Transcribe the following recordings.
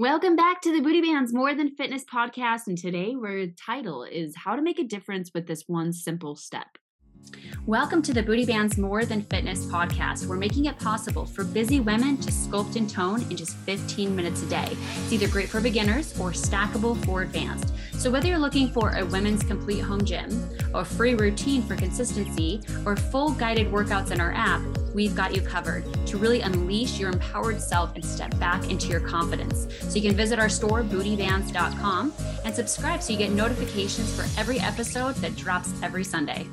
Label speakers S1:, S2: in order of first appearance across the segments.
S1: Welcome back to the Booty Band's More Than Fitness podcast. And today, our title is How to Make a Difference with This One Simple Step. Welcome to the Booty Band's More Than Fitness podcast. We're making it possible for busy women to sculpt and tone in just 15 minutes a day. It's either great for beginners or stackable for advanced. So, whether you're looking for a women's complete home gym, a free routine for consistency, or full guided workouts in our app, we've got you covered to really unleash your empowered self and step back into your confidence. So, you can visit our store, bootybands.com, and subscribe so you get notifications for every episode that drops every Sunday.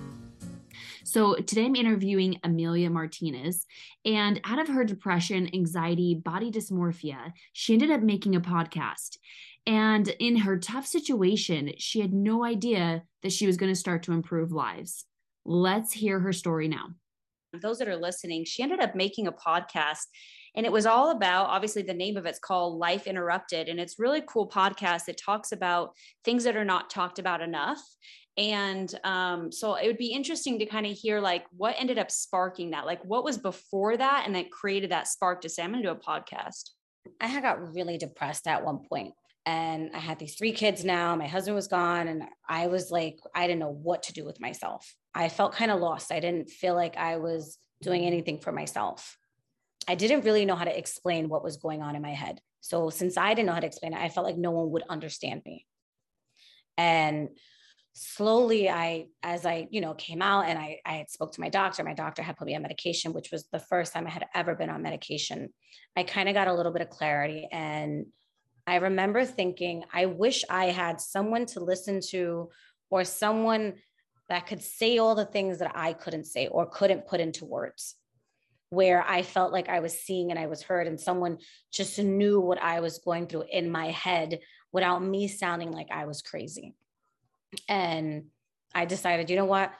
S1: So today I'm interviewing Amelia Martinez. And out of her depression, anxiety, body dysmorphia, she ended up making a podcast. And in her tough situation, she had no idea that she was going to start to improve lives. Let's hear her story now.
S2: Those that are listening, she ended up making a podcast and it was all about obviously the name of it's called Life Interrupted. And it's really cool podcast that talks about things that are not talked about enough. And um, so it would be interesting to kind of hear like what ended up sparking that? Like what was before that and that created that spark to say i'm going to do a podcast
S3: i had got really depressed at one point and i had these three kids now. My husband was gone and i was like i didn't know what to do with myself. I felt kind of lost. I didn't feel like i was doing anything for myself i didn't really know how to explain what was going on in my head. So since i didn't know how to explain it i felt like no one would understand me. And slowly i as i you know came out and i i had spoke to my doctor my doctor had put me on medication which was the first time i had ever been on medication. I kind of got a little bit of clarity. And i remember thinking i wish i had someone to listen to or someone that could say all the things that i couldn't say or couldn't put into words where i felt like i was seeing and i was heard and someone just knew what i was going through in my head without me sounding like i was crazy and I decided, you know what?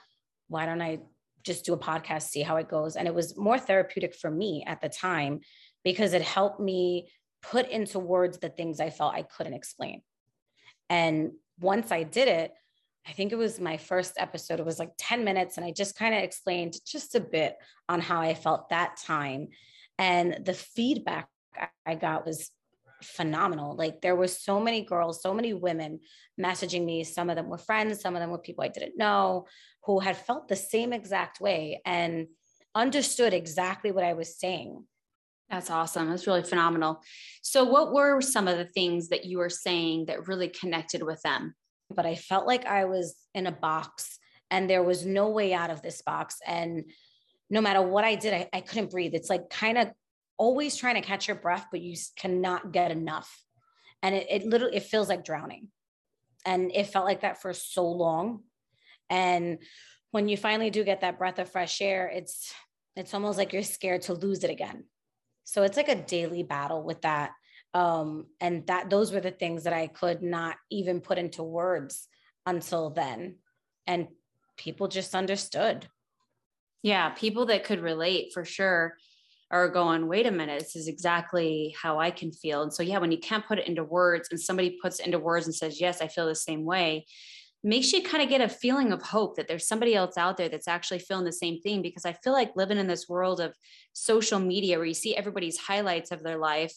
S3: Why don't I just do a podcast, see how it goes? And it was more therapeutic for me at the time because it helped me put into words the things I felt I couldn't explain. And once I did it, I think it was my first episode. It was like 10 minutes. And I just kind of explained just a bit on how I felt that time. And the feedback I got was phenomenal. Like there were so many girls, so many women messaging me. Some of them were friends, some of them were people I didn't know who had felt the same exact way and understood exactly what I was saying.
S2: That's awesome. That's really phenomenal. So, what were some of the things that you were saying that really connected with them?
S3: But I felt like I was in a box and there was no way out of this box. And no matter what I did, I, I couldn't breathe. It's like kind of always trying to catch your breath, but you cannot get enough. And it, it literally, it feels like drowning. And it felt like that for so long. And when you finally do get that breath of fresh air, it's, it's almost like you're scared to lose it again. So it's like a daily battle with that. Um, and that those were the things that I could not even put into words until then. And people just understood.
S2: Yeah, people that could relate for sure are going, wait a minute, this is exactly how I can feel. And so, yeah, when you can't put it into words and somebody puts it into words and says, yes, I feel the same way, makes you kind of get a feeling of hope that there's somebody else out there that's actually feeling the same thing. Because I feel like living in this world of social media where you see everybody's highlights of their life,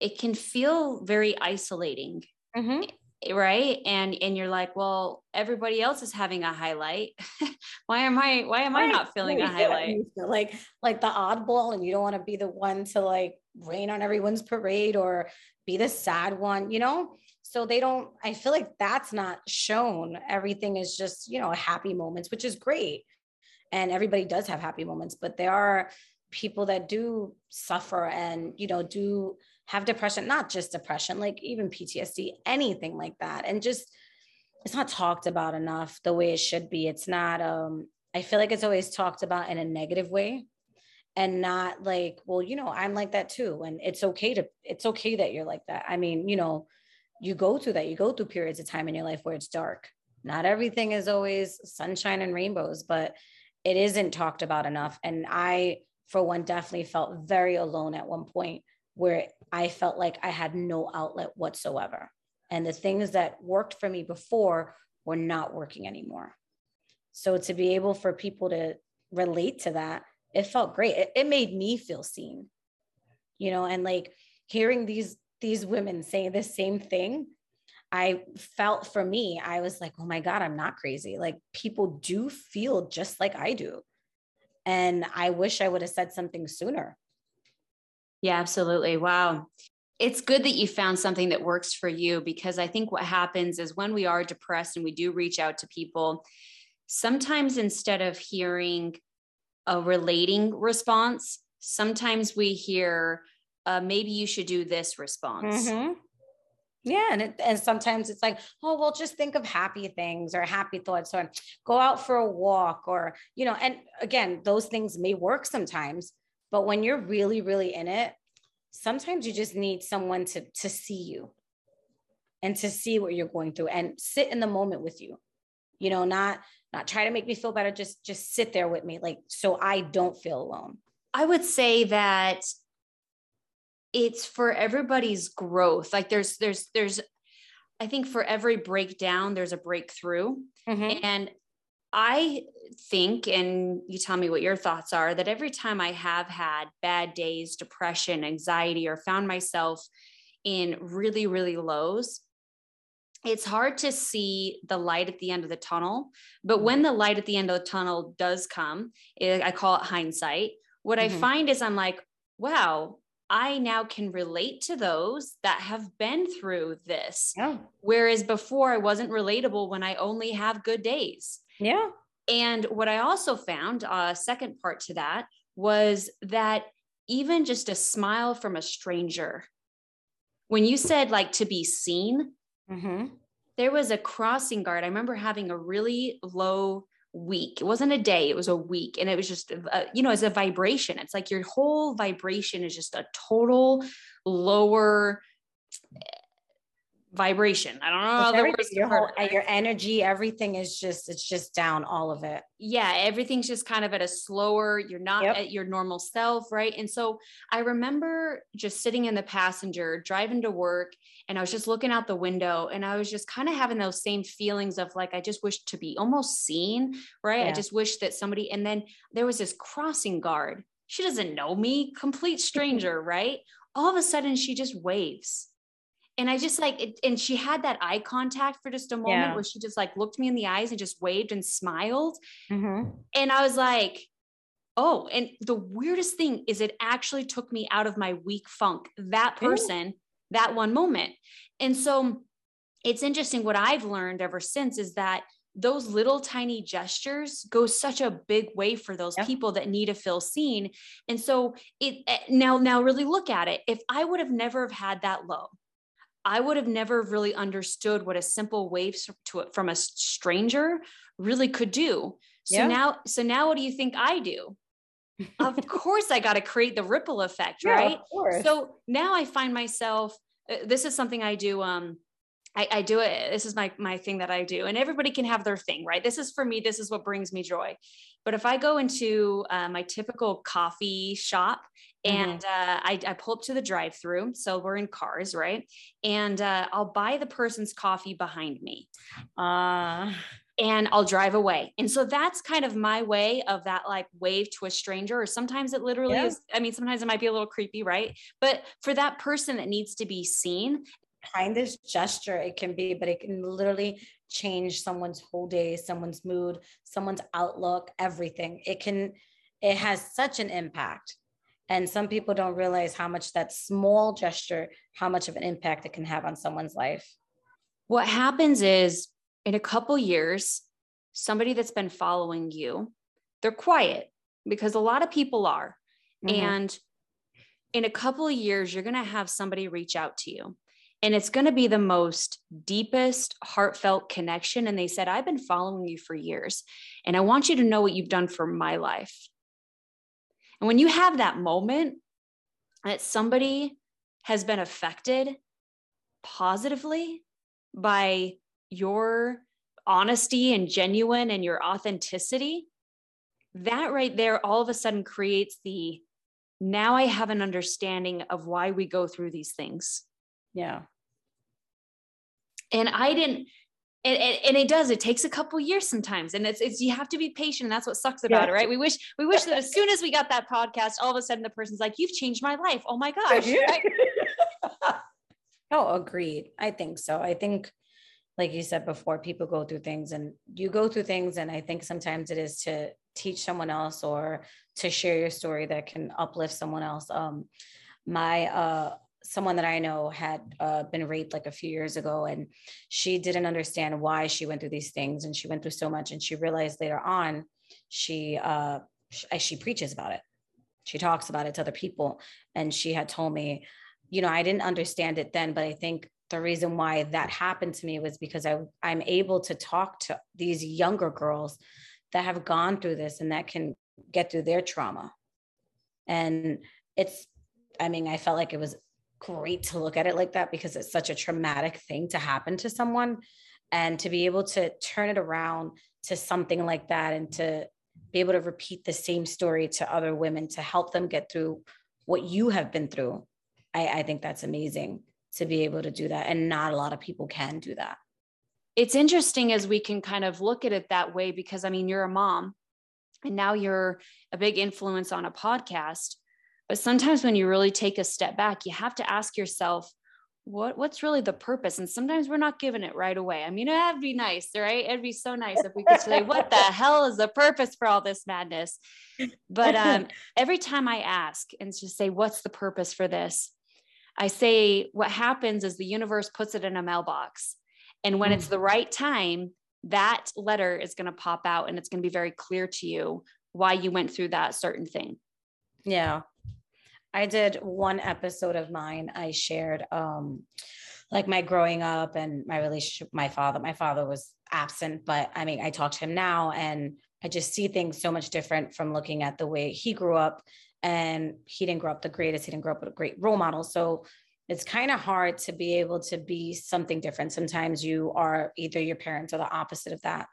S2: it can feel very isolating. Mm-hmm. right? And and you're like well everybody else is having a highlight. Why am i why am i not feeling a highlight?
S3: like like the oddball and you don't want to be the one to like rain on everyone's parade or be the sad one you know? So they don't i feel like that's not shown. Everything is just you know happy moments which is great. And everybody does have happy moments but there are people that do suffer and you know do have depression, not just depression, like even PTSD, anything like that. And just it's not talked about enough the way it should be. It's not um I feel like it's always talked about in a negative way and not like, well, you know, I'm like that too. And it's okay to it's okay that you're like that. I mean, you know, you go through that. You go through periods of time in your life where it's dark. Not everything is always sunshine and rainbows, but it isn't talked about enough. And I, for one, definitely felt very alone at one point where I felt like I had no outlet whatsoever. And the things that worked for me before were not working anymore. So to be able for people to relate to that, it felt great. It, it made me feel seen, you know, and like hearing these these women saying the same thing, I felt for me, I was like, oh my God, I'm not crazy. Like people do feel just like I do. And I wish I would have said something sooner.
S2: Yeah, absolutely. Wow. It's good that you found something that works for you because I think what happens is when we are depressed and we do reach out to people, sometimes instead of hearing a relating response, sometimes we hear, uh, maybe you should do this response.
S3: Mm-hmm. Yeah. And, it, and sometimes it's like, oh, well, just think of happy things or happy thoughts or go out for a walk or, you know, and again, those things may work sometimes, but when you're really, really in it, sometimes you just need someone to, to see you and to see what you're going through and sit in the moment with you, you know, not, not try to make me feel better. Just, just sit there with me. Like, so I don't feel alone.
S2: I would say that it's for everybody's growth. Like there's there's there's I think for every breakdown there's a breakthrough. Mm-hmm. And I think and you tell me what your thoughts are that every time I have had bad days, depression, anxiety or found myself in really really lows, it's hard to see the light at the end of the tunnel. But when mm-hmm. the light at the end of the tunnel does come, it, I call it hindsight. What mm-hmm. I find is I'm like, wow, I now can relate to those that have been through this. Yeah. Whereas before I wasn't relatable when I only have good days.
S3: Yeah.
S2: And what I also found, a uh, second part to that, was that even just a smile from a stranger, when you said like to be seen, mm-hmm. there was a crossing guard. I remember having a really low week. It wasn't a day, it was a week. And it was just, uh, you know, as a vibration. It's like your whole vibration is just a total lower vibration. I don't know
S3: the words. Your whole, uh, your energy, everything is just, it's just down all of it.
S2: Yeah. Everything's just kind of at a slower, you're not yep. at your normal self. Right. And so I remember just sitting in the passenger driving to work and I was just looking out the window and I was just kind of having those same feelings of like, I just wish to be almost seen. Right. Yeah. I just wish that somebody, and then there was this crossing guard. She doesn't know me, complete stranger. right. All of a sudden she just waves and I just like it, and she had that eye contact for just a moment yeah. where she just like looked me in the eyes and just waved and smiled. Mm-hmm. And I was like, oh, and the weirdest thing is it actually took me out of my weak funk, that person, Ooh. that one moment. And so it's interesting what I've learned ever since is that those little tiny gestures go such a big way for those yeah. people that need to feel seen and so it eh, now now really look at it if i would have never have had that low I would have never really understood what a simple wave to it from a stranger really could do. So yeah. now, so now what do you think I do? of course, I got to create the ripple effect, yeah, right? So now I find myself, uh, this is something I do. Um, I, I, do it. This is my my thing that I do, and everybody can have their thing, right? This is for me. This is what brings me joy. But if I go into uh, my typical coffee shop Mm-hmm. and uh, I, I, pull up to the drive through so we're in cars right and uh, i'll buy the person's coffee behind me uh, and i'll drive away and so that's kind of my way of that like wave to a stranger or sometimes it literally yeah. is i mean sometimes it might be a little creepy right but for that person that needs to be seen
S3: this gesture it can be but it can literally change someone's whole day someone's mood someone's outlook everything it can it has such an impact and some people don't realize how much that small gesture, how much of an impact it can have on someone's life.
S2: What happens is in a couple years, somebody that's been following you, they're quiet because a lot of people are. Mm-hmm. And in a couple of years, you're going to have somebody reach out to you. And it's going to be the most deepest, heartfelt connection. And they said, I've been following you for years, and I want you to know what you've done for my life. And when you have that moment that somebody has been affected positively by your honesty and genuine and your authenticity, that right there all of a sudden creates the now I have an understanding of why we go through these things.
S3: Yeah.
S2: And I didn't, and, and, and, it does it takes a couple years sometimes and it's, it's you have to be patient and that's what sucks about yeah. it right we wish we wish that as soon as we got that podcast all of a sudden the person's like you've changed my life oh my gosh right?
S3: Oh, agreed. I think so. I think, like you said before, people go through things and you go through things. And I think sometimes it is to teach someone else or to share your story that can uplift someone else. Um, my, uh, someone that I know had uh, been raped like a few years ago, and she didn't understand why she went through these things, and she went through so much, and she realized later on, she uh, she, she preaches about it, she talks about it to other people, and she had told me, you know, I didn't understand it then, but I think the reason why that happened to me was because I I'm able to talk to these younger girls that have gone through this and that can get through their trauma, and it's I mean, I felt like it was great to look at it like that because it's such a traumatic thing to happen to someone. And to be able to turn it around to something like that and to be able to repeat the same story to other women to help them get through what you have been through I, I think that's amazing to be able to do that. And not a lot of people can do that.
S2: It's interesting as we can kind of look at it that way because i mean you're a mom and now you're a big influence on a podcast but sometimes when you really take a step back, you have to ask yourself, what what's really the purpose? And sometimes we're not given it right away. I mean, it'd be nice, right? It'd be so nice if we could say, what the hell is the purpose for all this madness? But um, every time I ask and just say, what's the purpose for this? I say, what happens is the universe puts it in a mailbox. And when mm. it's the right time, that letter is going to pop out and it's going to be very clear to you why you went through that certain thing.
S3: Yeah. I did one episode of mine. I shared um like my growing up and my relationship my father. My father was absent, but I mean, I talk to him now and I just see things so much different from looking at the way he grew up. And he didn't grow up the greatest, he didn't grow up with a great role model. So it's kind of hard to be able to be something different. Sometimes you are either your parents or the opposite of that.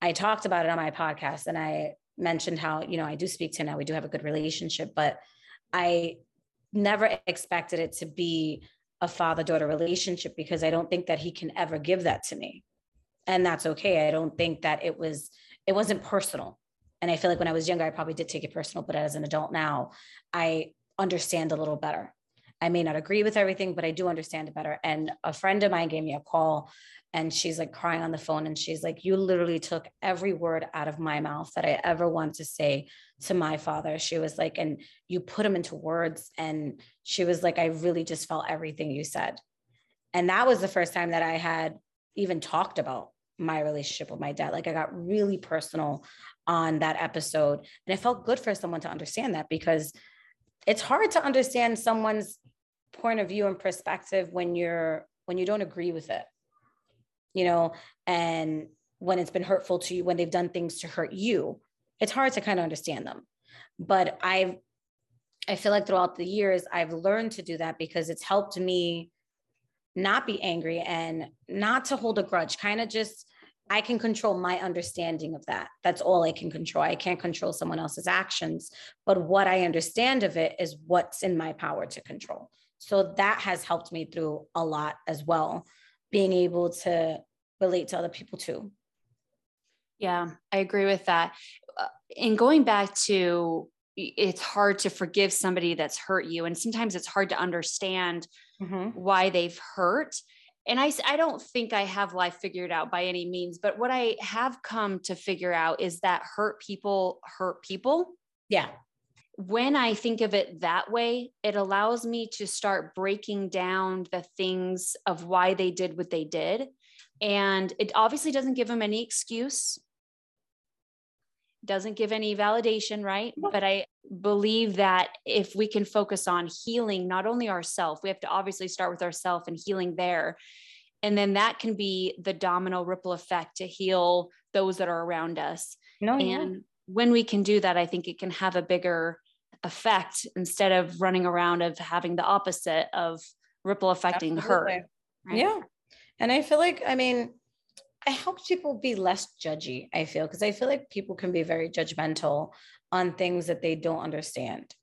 S3: I talked about it on my podcast and I mentioned how, you know, I do speak to him now. We do have a good relationship, but I never expected it to be a father daughter relationship because I don't think that he can ever give that to me. And that's okay. I don't think that it was, it wasn't personal. And I feel like when I was younger, I probably did take it personal, but as an adult now, I understand a little better. I may not agree with everything, but I do understand it better. And a friend of mine gave me a call and she's like crying on the phone and she's like you literally took every word out of my mouth that i ever wanted to say to my father. She was like and you put them into words and she was like i really just felt everything you said. And that was the first time that i had even talked about my relationship with my dad. Like i got really personal on that episode and it felt good for someone to understand that because it's hard to understand someone's point of view and perspective when you're when you don't agree with it you know, and when it's been hurtful to you, when they've done things to hurt you, it's hard to kind of understand them. But I've, I feel like throughout the years, I've learned to do that because it's helped me not be angry and not to hold a grudge, kind of just, I can control my understanding of that. That's all I can control. I can't control someone else's actions, but what I understand of it is what's in my power to control. So that has helped me through a lot as well being able to relate to other people too.
S2: Yeah, I agree with that. Uh, and going back to it's hard to forgive somebody that's hurt you and sometimes it's hard to understand mm-hmm. why they've hurt and I, I don't think I have life figured out by any means, but what I have come to figure out is that hurt people hurt people.
S3: Yeah
S2: when I think of it that way, it allows me to start breaking down the things of why they did what they did. And it obviously doesn't give them any excuse, doesn't give any validation, right? But I believe that if we can focus on healing not only ourselves, we have to obviously start with ourselves and healing there. And then that can be the domino ripple effect to heal those that are around us.
S3: No,
S2: and
S3: yeah
S2: when we can do that, I think it can have a bigger effect instead of running around of having the opposite of ripple affecting Absolutely. her.
S3: Right? Yeah. And I feel like, I mean, I help people be less judgy, I feel, because I feel like people can be very judgmental on things that they don't understand,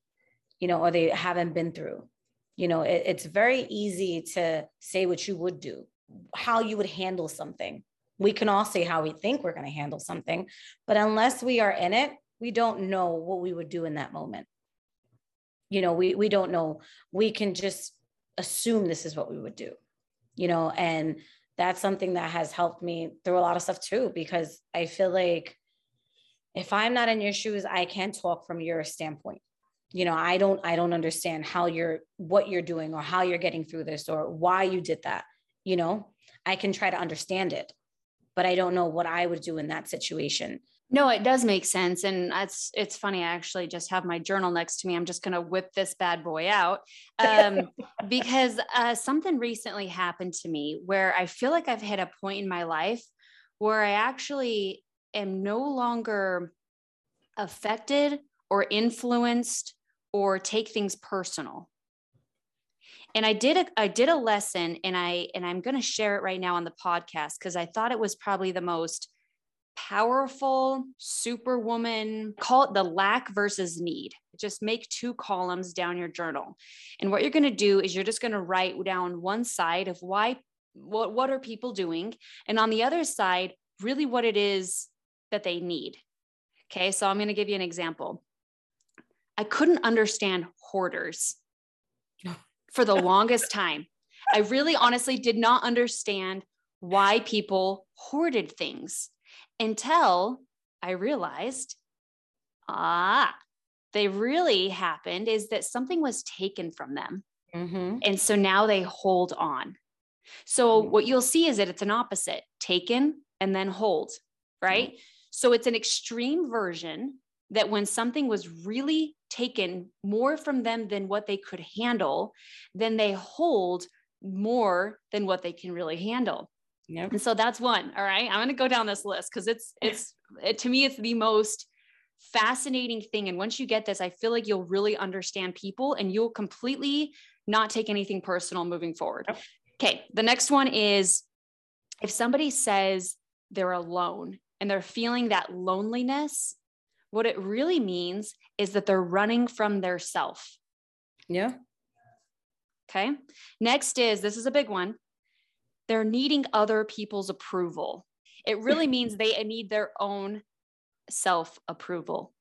S3: you know, or they haven't been through. You know, it, it's very easy to say what you would do, how you would handle something we can all say how we think we're going to handle something, but unless we are in it, we don't know what we would do in that moment. You know, we we don't know. We can just assume this is what we would do, you know, and that's something that has helped me through a lot of stuff too, because I feel like if I'm not in your shoes, I can't talk from your standpoint. You know, I don't, I don't understand how you're, what you're doing or how you're getting through this or why you did that. You know, I can try to understand it, but I don't know what I would do in that situation.
S2: No, it does make sense. And that's it's funny. I actually just have my journal next to me. I'm just gonna whip this bad boy out. Um, because uh, something recently happened to me where I feel like I've hit a point in my life where I actually am no longer affected or influenced or take things personal and i did a i did a lesson and i and i'm going to share it right now on the podcast because i thought it was probably the most powerful superwoman call it the lack versus need. Just make two columns down your journal. And what you're going to do is you're just going to write down one side of why what what are people doing? And on the other side really what it is that they need. Okay so i'm going to give you an example. I couldn't understand hoarders for the longest time. I really honestly did not understand why people hoarded things until I realized, ah, they really happened is that something was taken from them. Mm-hmm. And so now they hold on. So mm-hmm. what you'll see is that it's an opposite taken and then hold, right? Mm-hmm. So it's an extreme version that when something was really taken more from them than what they could handle, then they hold more than what they can really handle. Yep. And so that's one. All right. I'm going to go down this list because it's, it's, it, to me, it's the most fascinating thing. And once you get this, I feel like you'll really understand people and you'll completely not take anything personal moving forward. Yep. Okay. The next one is if somebody says they're alone and they're feeling that loneliness, what it really means is that they're running from their self.
S3: Yeah.
S2: Okay. Next is this is a big one. They're needing other people's approval. It really means they need their own self approval.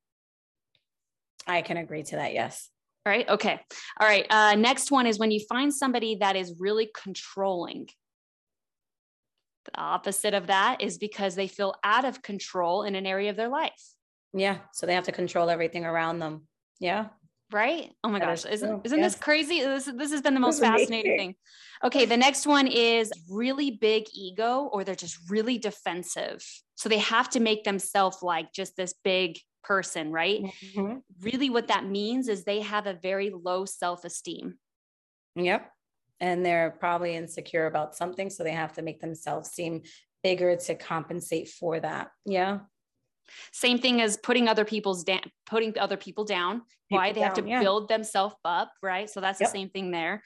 S3: I can agree to that. Yes.
S2: All right. Okay. All right. Uh, next one is when you find somebody that is really controlling. The opposite of that is because they feel out of control in an area of their life.
S3: Yeah. So they have to control everything around them. Yeah.
S2: Right. Oh my gosh. Is not isn't yes. this crazy? This, this has been the most fascinating thing. Okay. The next one is really big ego, or they're just really defensive. So they have to make themselves like just this big person, right? Mm-hmm. Really, what that means is they have a very low self esteem.
S3: Yep. And they're probably insecure about something. So they have to make themselves seem bigger to compensate for that. Yeah.
S2: Same thing as putting other people's down, da- putting other people down. People why they down, have to yeah. build themselves up, right? So that's yep. the same thing there.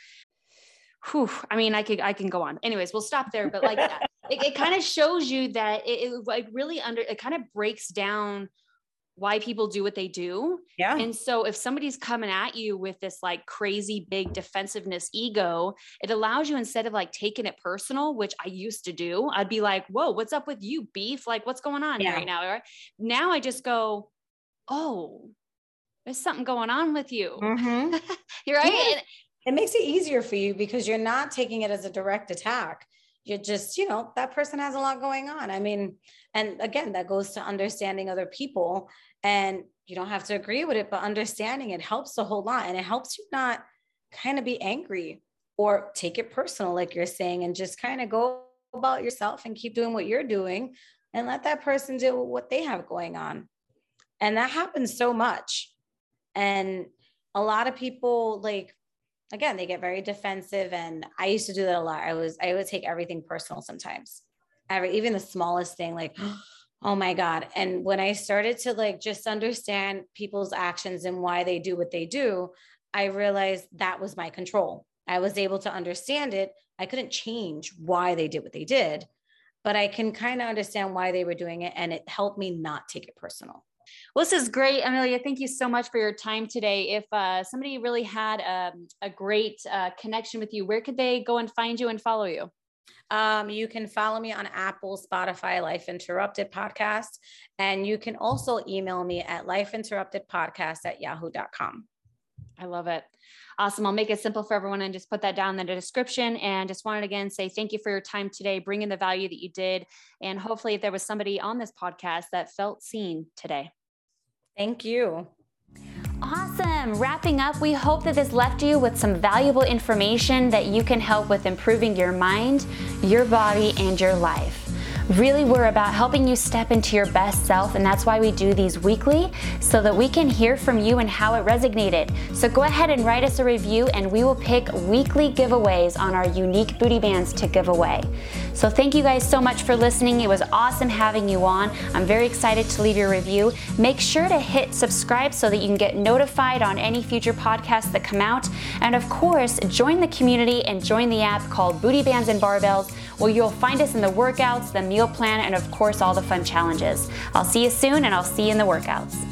S2: Whew, I mean, I could I can go on. Anyways, we'll stop there. But like, it, it kind of shows you that it, it like really under it kind of breaks down why people do what they do.
S3: Yeah.
S2: And so if somebody's coming at you with this like crazy big defensiveness ego, it allows you instead of like taking it personal, which I used to do, I'd be like, whoa, what's up with you, beef? Like, what's going on yeah. right now? Now I just go, oh, there's something going on with you. Mm-hmm. you're right. Yeah.
S3: It makes it easier for you because you're not taking it as a direct attack you're just you know that person has a lot going on. I mean and again that goes to understanding other people and you don't have to agree with it but understanding it helps a whole lot and it helps you not kind of be angry or take it personal like you're saying and just kind of go about yourself and keep doing what you're doing and let that person do what they have going on. And that happens so much. And a lot of people like again they get very defensive and i used to do that a lot. I was i would take everything personal sometimes. Every even the smallest thing like oh my god. And when i started to like just understand people's actions and why they do what they do i realized that was my control. I was able to understand it. I couldn't change why they did what they did but i can kind of understand why they were doing it and it helped me not take it personal
S2: well, this is great, Amelia. Thank you so much for your time today. If uh, somebody really had a, um, a great uh, connection with you, where could they go and find you and follow you?
S3: Um, you can follow me on Apple, Spotify, Life Interrupted podcast. And you can also email me at lifeinterruptedpodcast at yahoo.com.
S4: I love it. Awesome. I'll make it simple for everyone and just put that down in the description. And just wanted again say thank you for your time today, bringing the value that you did. And hopefully, there was somebody on this podcast that felt seen today.
S3: Thank you.
S2: Awesome. Wrapping up, we hope that this left you with some valuable information that you can help with improving your mind, your body, and your life. Really, we're about helping you step into your best self, and that's why we do these weekly so that we can hear from you and how it resonated. So go ahead and write us a review, and we will pick weekly giveaways on our unique booty bands to give away. So thank you guys so much for listening. It was awesome having you on. I'm very excited to leave your review. Make sure to hit subscribe so that you can get notified on any future podcasts that come out. And of course, join the community and join the app called Booty Bands and Barbells, where you'll find us in the workouts, the meal plan, and of course, all the fun challenges. I'll see you soon, and I'll see you in the workouts.